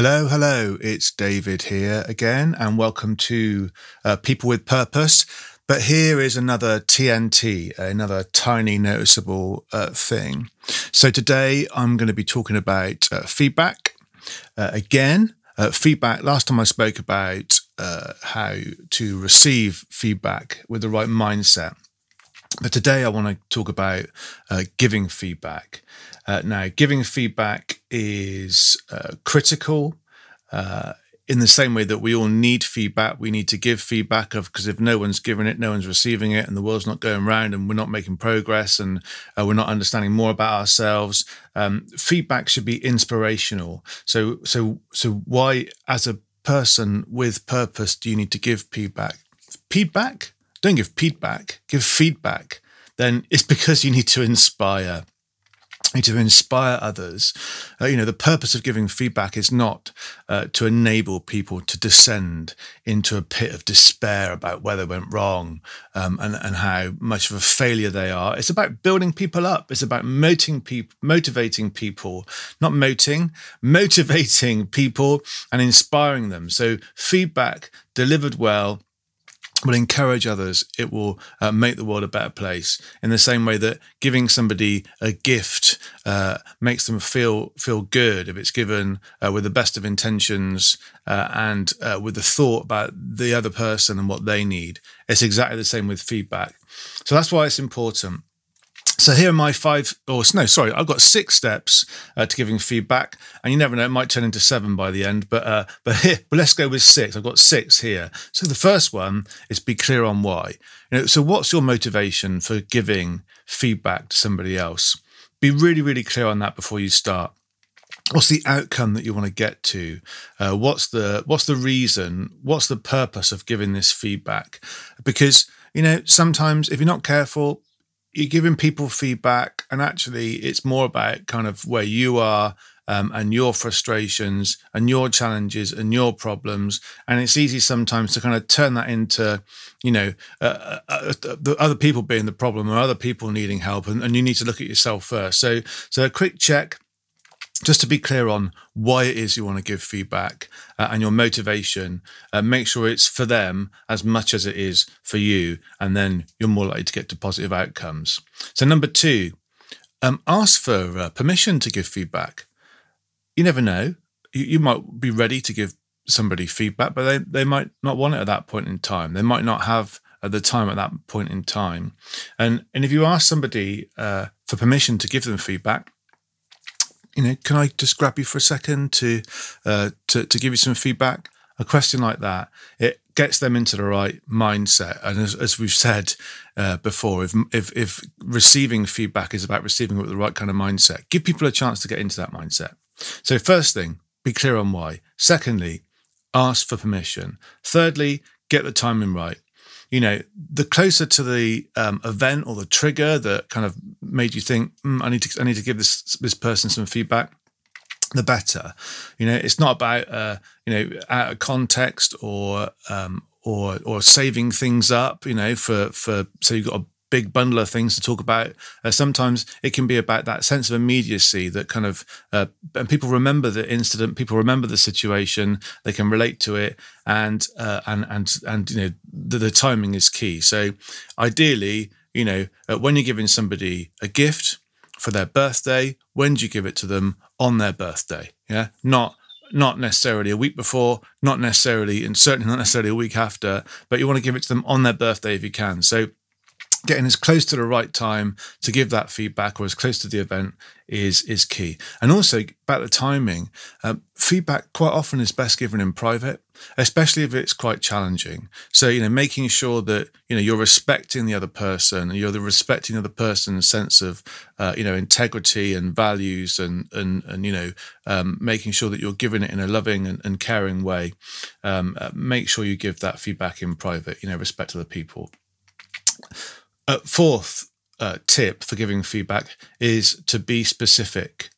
Hello, hello, it's David here again, and welcome to uh, People with Purpose. But here is another TNT, another tiny noticeable uh, thing. So today I'm going to be talking about uh, feedback. Uh, again, uh, feedback, last time I spoke about uh, how to receive feedback with the right mindset. But today I want to talk about uh, giving feedback. Uh, now, giving feedback is uh, critical uh, in the same way that we all need feedback. We need to give feedback of because if no one's giving it, no one's receiving it, and the world's not going round, and we're not making progress, and uh, we're not understanding more about ourselves. Um, feedback should be inspirational. So, so, so why, as a person with purpose, do you need to give feedback? Feedback don't give feedback, give feedback, then it's because you need to inspire. You need to inspire others. Uh, you know, the purpose of giving feedback is not uh, to enable people to descend into a pit of despair about where they went wrong um, and, and how much of a failure they are. It's about building people up. It's about motivating people, motivating people, not moting, motivating people and inspiring them. So feedback delivered well will encourage others. It will uh, make the world a better place. In the same way that giving somebody a gift uh, makes them feel feel good if it's given uh, with the best of intentions uh, and uh, with the thought about the other person and what they need. It's exactly the same with feedback. So that's why it's important. So here are my five, or no, sorry, I've got six steps uh, to giving feedback, and you never know, it might turn into seven by the end. But uh, but here, but let's go with six. I've got six here. So the first one is be clear on why. You know, so what's your motivation for giving feedback to somebody else? Be really, really clear on that before you start. What's the outcome that you want to get to? Uh, what's the what's the reason? What's the purpose of giving this feedback? Because you know sometimes if you're not careful you're giving people feedback, and actually, it's more about kind of where you are um, and your frustrations and your challenges and your problems. And it's easy sometimes to kind of turn that into, you know, uh, uh, uh, the other people being the problem or other people needing help, and, and you need to look at yourself first. So, so a quick check just to be clear on why it is you want to give feedback uh, and your motivation, uh, make sure it's for them as much as it is for you, and then you're more likely to get to positive outcomes. So, number two, um, ask for uh, permission to give feedback. You never know. You, you might be ready to give somebody feedback, but they, they might not want it at that point in time. They might not have at the time at that point in time. And, and if you ask somebody uh, for permission to give them feedback, you know, can I just grab you for a second to uh, to to give you some feedback? A question like that it gets them into the right mindset, and as, as we've said uh, before, if, if if receiving feedback is about receiving it with the right kind of mindset, give people a chance to get into that mindset. So, first thing, be clear on why. Secondly, ask for permission. Thirdly, get the timing right you know, the closer to the um, event or the trigger that kind of made you think, mm, I need to, I need to give this this person some feedback, the better. You know, it's not about uh, you know out of context or um, or or saving things up. You know, for for so you've got a big bundle of things to talk about. Uh, sometimes it can be about that sense of immediacy that kind of, uh, and people remember the incident, people remember the situation, they can relate to it, and uh, and and and you know the, the, timing is key. So ideally, you know, uh, when you're giving somebody a gift for their birthday, when do you give it to them on their birthday? Yeah, not not necessarily a week before, not necessarily, and certainly not necessarily a week after, but you want to give it to them on their birthday if you can. So getting as close to the right time to give that feedback or as close to the event is is key and also about the timing uh, feedback quite often is best given in private especially if it's quite challenging. So, you know, making sure that, you know, you're respecting the other person you're the respecting the other person's sense of, uh, you know, integrity and values and, and, and you know, um, making sure that you're giving it in a loving and, and caring way. Um, uh, make sure you give that feedback in private, you know, respect other people. Uh, fourth uh, tip for giving feedback is to be specific.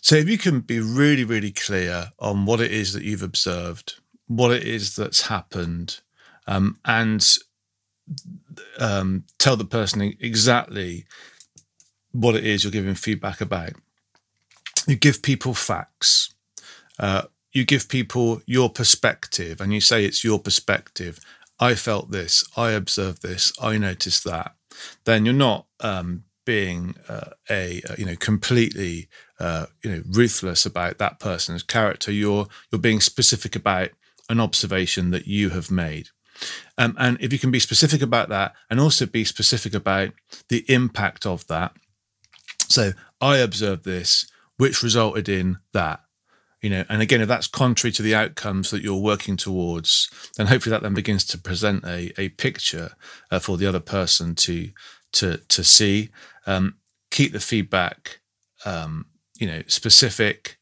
So if you can be really, really clear on what it is that you've observed, what it is that's happened, um, and um, tell the person exactly what it is you're giving feedback about. You give people facts. Uh, you give people your perspective, and you say it's your perspective. I felt this. I observed this. I noticed that. Then you're not um, being uh, a uh, you know completely uh, you know ruthless about that person's character. You're you're being specific about an observation that you have made. Um, and if you can be specific about that and also be specific about the impact of that. So I observed this, which resulted in that. You know, and again, if that's contrary to the outcomes that you're working towards, then hopefully that then begins to present a, a picture uh, for the other person to to to see. Um, keep the feedback, um, you know, specific,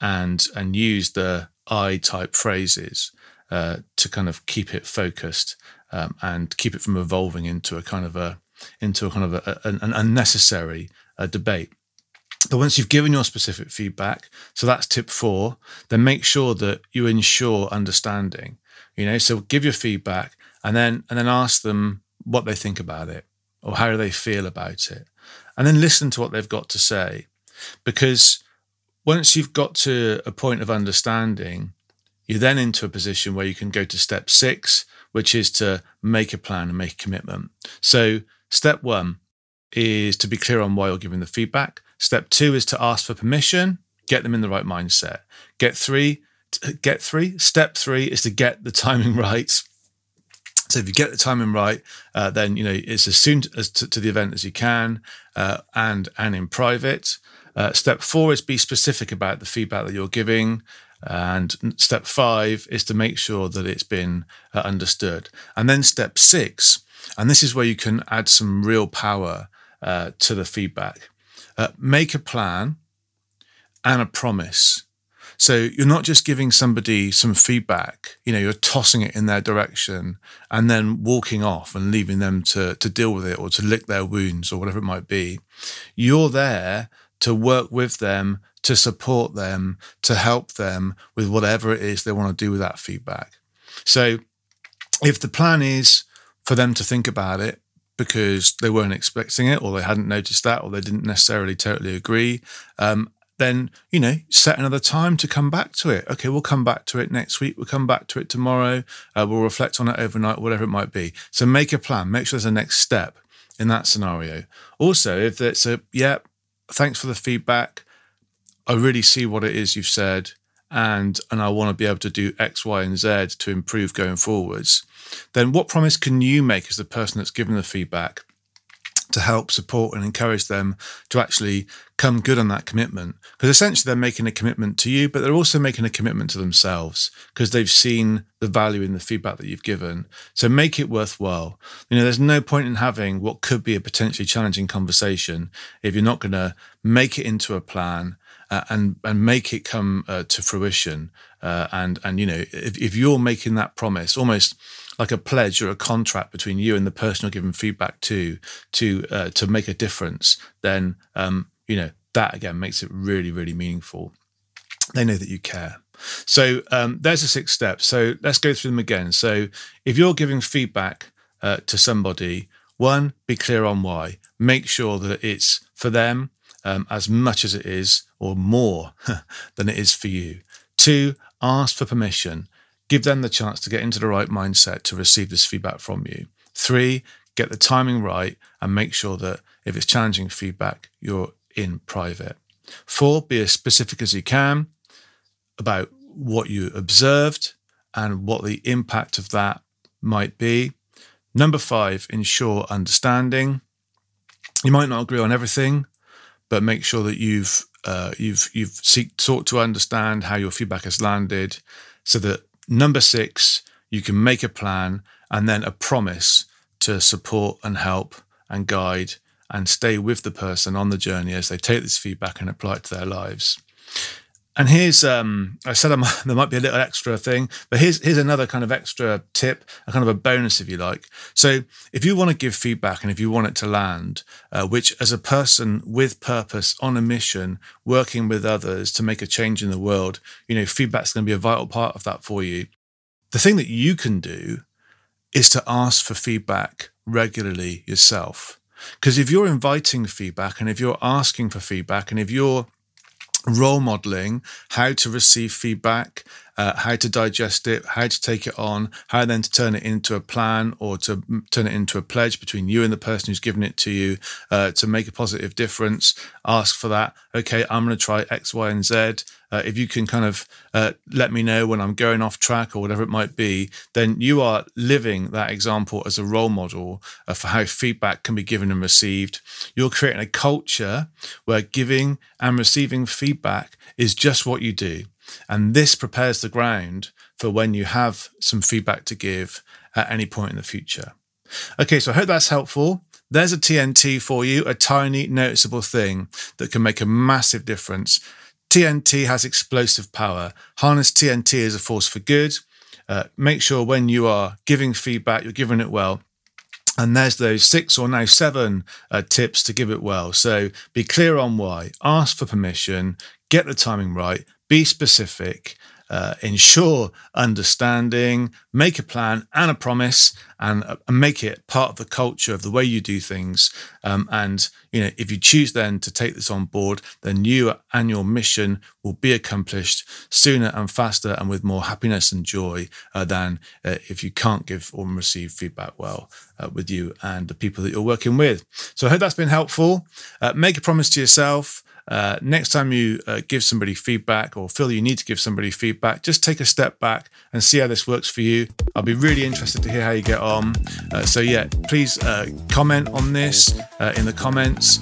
and and use the I type phrases uh, to kind of keep it focused um, and keep it from evolving into a kind of a into a kind of a, an, an unnecessary uh, debate. But once you've given your specific feedback, so that's tip four, then make sure that you ensure understanding. You know, so give your feedback and then and then ask them what they think about it or how they feel about it. And then listen to what they've got to say. Because once you've got to a point of understanding you're then into a position where you can go to step six which is to make a plan and make a commitment. So step one is to be clear on why you're giving the feedback step two is to ask for permission get them in the right mindset get three get three step three is to get the timing right so if you get the timing right, uh, then you know it's as soon as to, to the event as you can, uh, and and in private. Uh, step four is be specific about the feedback that you're giving, and step five is to make sure that it's been uh, understood. And then step six, and this is where you can add some real power uh, to the feedback. Uh, make a plan and a promise so you're not just giving somebody some feedback, you know, you're tossing it in their direction and then walking off and leaving them to, to deal with it or to lick their wounds or whatever it might be. You're there to work with them, to support them, to help them with whatever it is they want to do with that feedback. So if the plan is for them to think about it, because they weren't expecting it or they hadn't noticed that or they didn't necessarily totally agree um, then you know set another time to come back to it. Okay we'll come back to it next week. We'll come back to it tomorrow. Uh, we'll reflect on it overnight whatever it might be. So make a plan. Make sure there's a next step in that scenario. Also if it's a yeah thanks for the feedback. I really see what it is you've said and and i want to be able to do x y and z to improve going forwards then what promise can you make as the person that's given the feedback to help support and encourage them to actually come good on that commitment. Because essentially they're making a commitment to you, but they're also making a commitment to themselves because they've seen the value in the feedback that you've given. So make it worthwhile. You know, there's no point in having what could be a potentially challenging conversation if you're not going to make it into a plan uh, and and make it come uh, to fruition. Uh, and and you know, if, if you're making that promise, almost like a pledge or a contract between you and the person you're giving feedback to to uh, to make a difference, then um, you know that again makes it really really meaningful. They know that you care. So um, there's the six steps. So let's go through them again. So if you're giving feedback uh, to somebody, one, be clear on why. Make sure that it's for them um, as much as it is, or more than it is for you. Two, ask for permission. Give them the chance to get into the right mindset to receive this feedback from you. Three, get the timing right and make sure that if it's challenging feedback, you're in private. Four, be as specific as you can about what you observed and what the impact of that might be. Number five, ensure understanding. You might not agree on everything, but make sure that you've uh, you've you've seek, sought to understand how your feedback has landed, so that number six, you can make a plan and then a promise to support and help and guide and stay with the person on the journey as they take this feedback and apply it to their lives. And here's, um, I said there might be a little extra thing, but here's here's another kind of extra tip, a kind of a bonus, if you like. So if you want to give feedback and if you want it to land, uh, which as a person with purpose, on a mission, working with others to make a change in the world, you know, feedback's going to be a vital part of that for you. The thing that you can do is to ask for feedback regularly yourself. Because if you're inviting feedback and if you're asking for feedback and if you're role modeling how to receive feedback, uh, how to digest it, how to take it on, how then to turn it into a plan or to turn it into a pledge between you and the person who's given it to you uh, to make a positive difference. Ask for that. Okay, I'm going to try X, Y, and Z. Uh, if you can kind of uh, let me know when I'm going off track or whatever it might be, then you are living that example as a role model uh, for how feedback can be given and received. You're creating a culture where giving and receiving feedback is just what you do. And this prepares the ground for when you have some feedback to give at any point in the future. Okay, so I hope that's helpful. There's a TNT for you, a tiny, noticeable thing that can make a massive difference. TNT has explosive power. Harness TNT as a force for good. Uh, make sure when you are giving feedback, you're giving it well. And there's those six or now seven uh, tips to give it well. So be clear on why, ask for permission, get the timing right, be specific, uh, ensure understanding, make a plan and a promise, and, uh, make it part of the culture of the way you do things. Um, and you know, if you choose then to take this on board, then you and your mission will be accomplished sooner and faster, and with more happiness and joy uh, than uh, if you can't give or receive feedback well uh, with you and the people that you're working with. So I hope that's been helpful. Uh, make a promise to yourself. Uh, next time you uh, give somebody feedback or feel you need to give somebody feedback, just take a step back and see how this works for you. I'll be really interested to hear how you get on. Uh, so, yeah, please uh, comment on this uh, in the comments.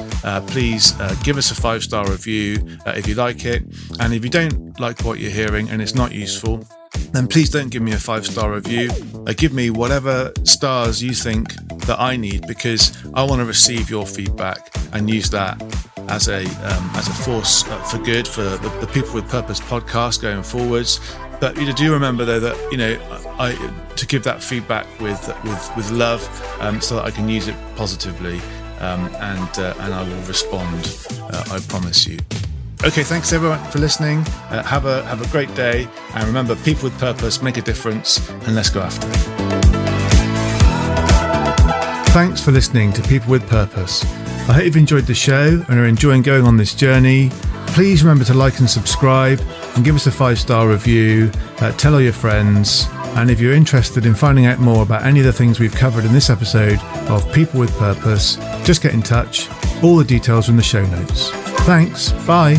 Please give us a five star review if you like it. And if you don't like what you're hearing and it's not useful, then please don't give me a five star review. Uh, give me whatever stars you think that I need because I want to receive your feedback and use that as a um, as a force uh, for good for the, the, People with Purpose podcast going forwards. But you know, do remember though that you know I to give that feedback with with with love, um, so that I can use it positively, um, and uh, and I will respond. Uh, I promise you. Okay, thanks everyone for listening. Uh, have a have a great day, and remember, people with purpose make a difference, and let's go after it. Thanks for listening to People with Purpose. I hope you've enjoyed the show and are enjoying going on this journey. Please remember to like and subscribe, and give us a five star review. Uh, tell all your friends. And if you're interested in finding out more about any of the things we've covered in this episode of People with Purpose, just get in touch. All the details are in the show notes. Thanks. Bye.